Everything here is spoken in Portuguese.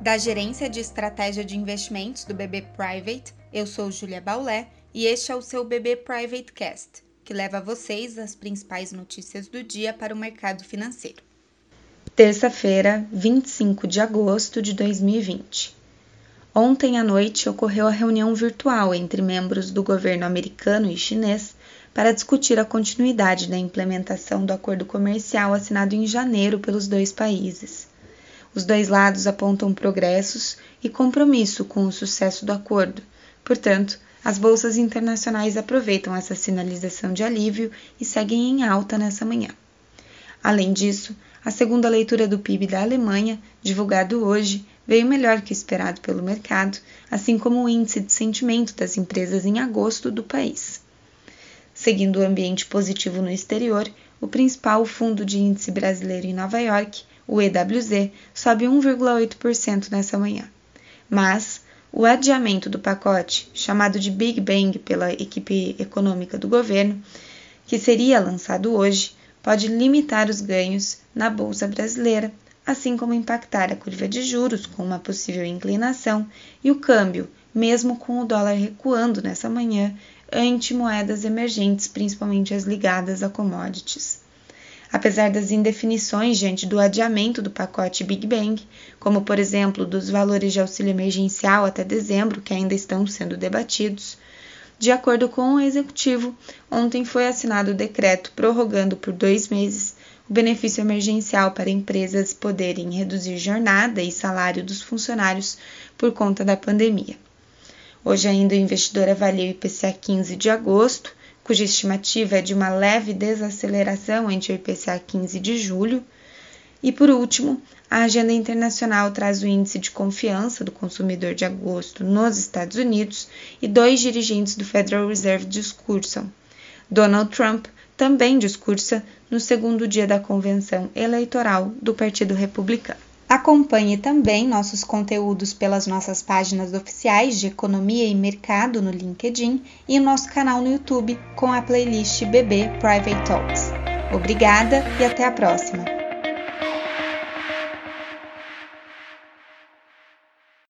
Da Gerência de Estratégia de Investimentos do BB Private, eu sou Julia Baulé e este é o seu BB Private Cast, que leva a vocês as principais notícias do dia para o mercado financeiro. Terça-feira, 25 de agosto de 2020. Ontem à noite ocorreu a reunião virtual entre membros do governo americano e chinês para discutir a continuidade da implementação do acordo comercial assinado em janeiro pelos dois países. Os dois lados apontam progressos e compromisso com o sucesso do acordo. Portanto, as bolsas internacionais aproveitam essa sinalização de alívio e seguem em alta nessa manhã. Além disso, a segunda leitura do PIB da Alemanha, divulgado hoje, veio melhor que esperado pelo mercado, assim como o índice de sentimento das empresas em agosto do país. Seguindo o ambiente positivo no exterior, o principal fundo de índice brasileiro em Nova York o EWZ, sobe 1,8% nessa manhã. Mas o adiamento do pacote, chamado de Big Bang pela equipe econômica do governo, que seria lançado hoje, pode limitar os ganhos na bolsa brasileira, assim como impactar a curva de juros com uma possível inclinação e o câmbio, mesmo com o dólar recuando nessa manhã ante moedas emergentes, principalmente as ligadas a commodities apesar das indefinições diante do adiamento do pacote Big Bang, como por exemplo dos valores de auxílio emergencial até dezembro, que ainda estão sendo debatidos. De acordo com o executivo, ontem foi assinado o decreto prorrogando por dois meses o benefício emergencial para empresas poderem reduzir jornada e salário dos funcionários por conta da pandemia. Hoje ainda o investidor avalia o IPCA 15 de agosto, cuja estimativa é de uma leve desaceleração entre o IPCA 15 de julho. E por último, a agenda internacional traz o índice de confiança do consumidor de agosto nos Estados Unidos e dois dirigentes do Federal Reserve discursam. Donald Trump também discursa no segundo dia da convenção eleitoral do Partido Republicano. Acompanhe também nossos conteúdos pelas nossas páginas oficiais de Economia e Mercado no LinkedIn e nosso canal no YouTube com a playlist BB Private Talks. Obrigada e até a próxima!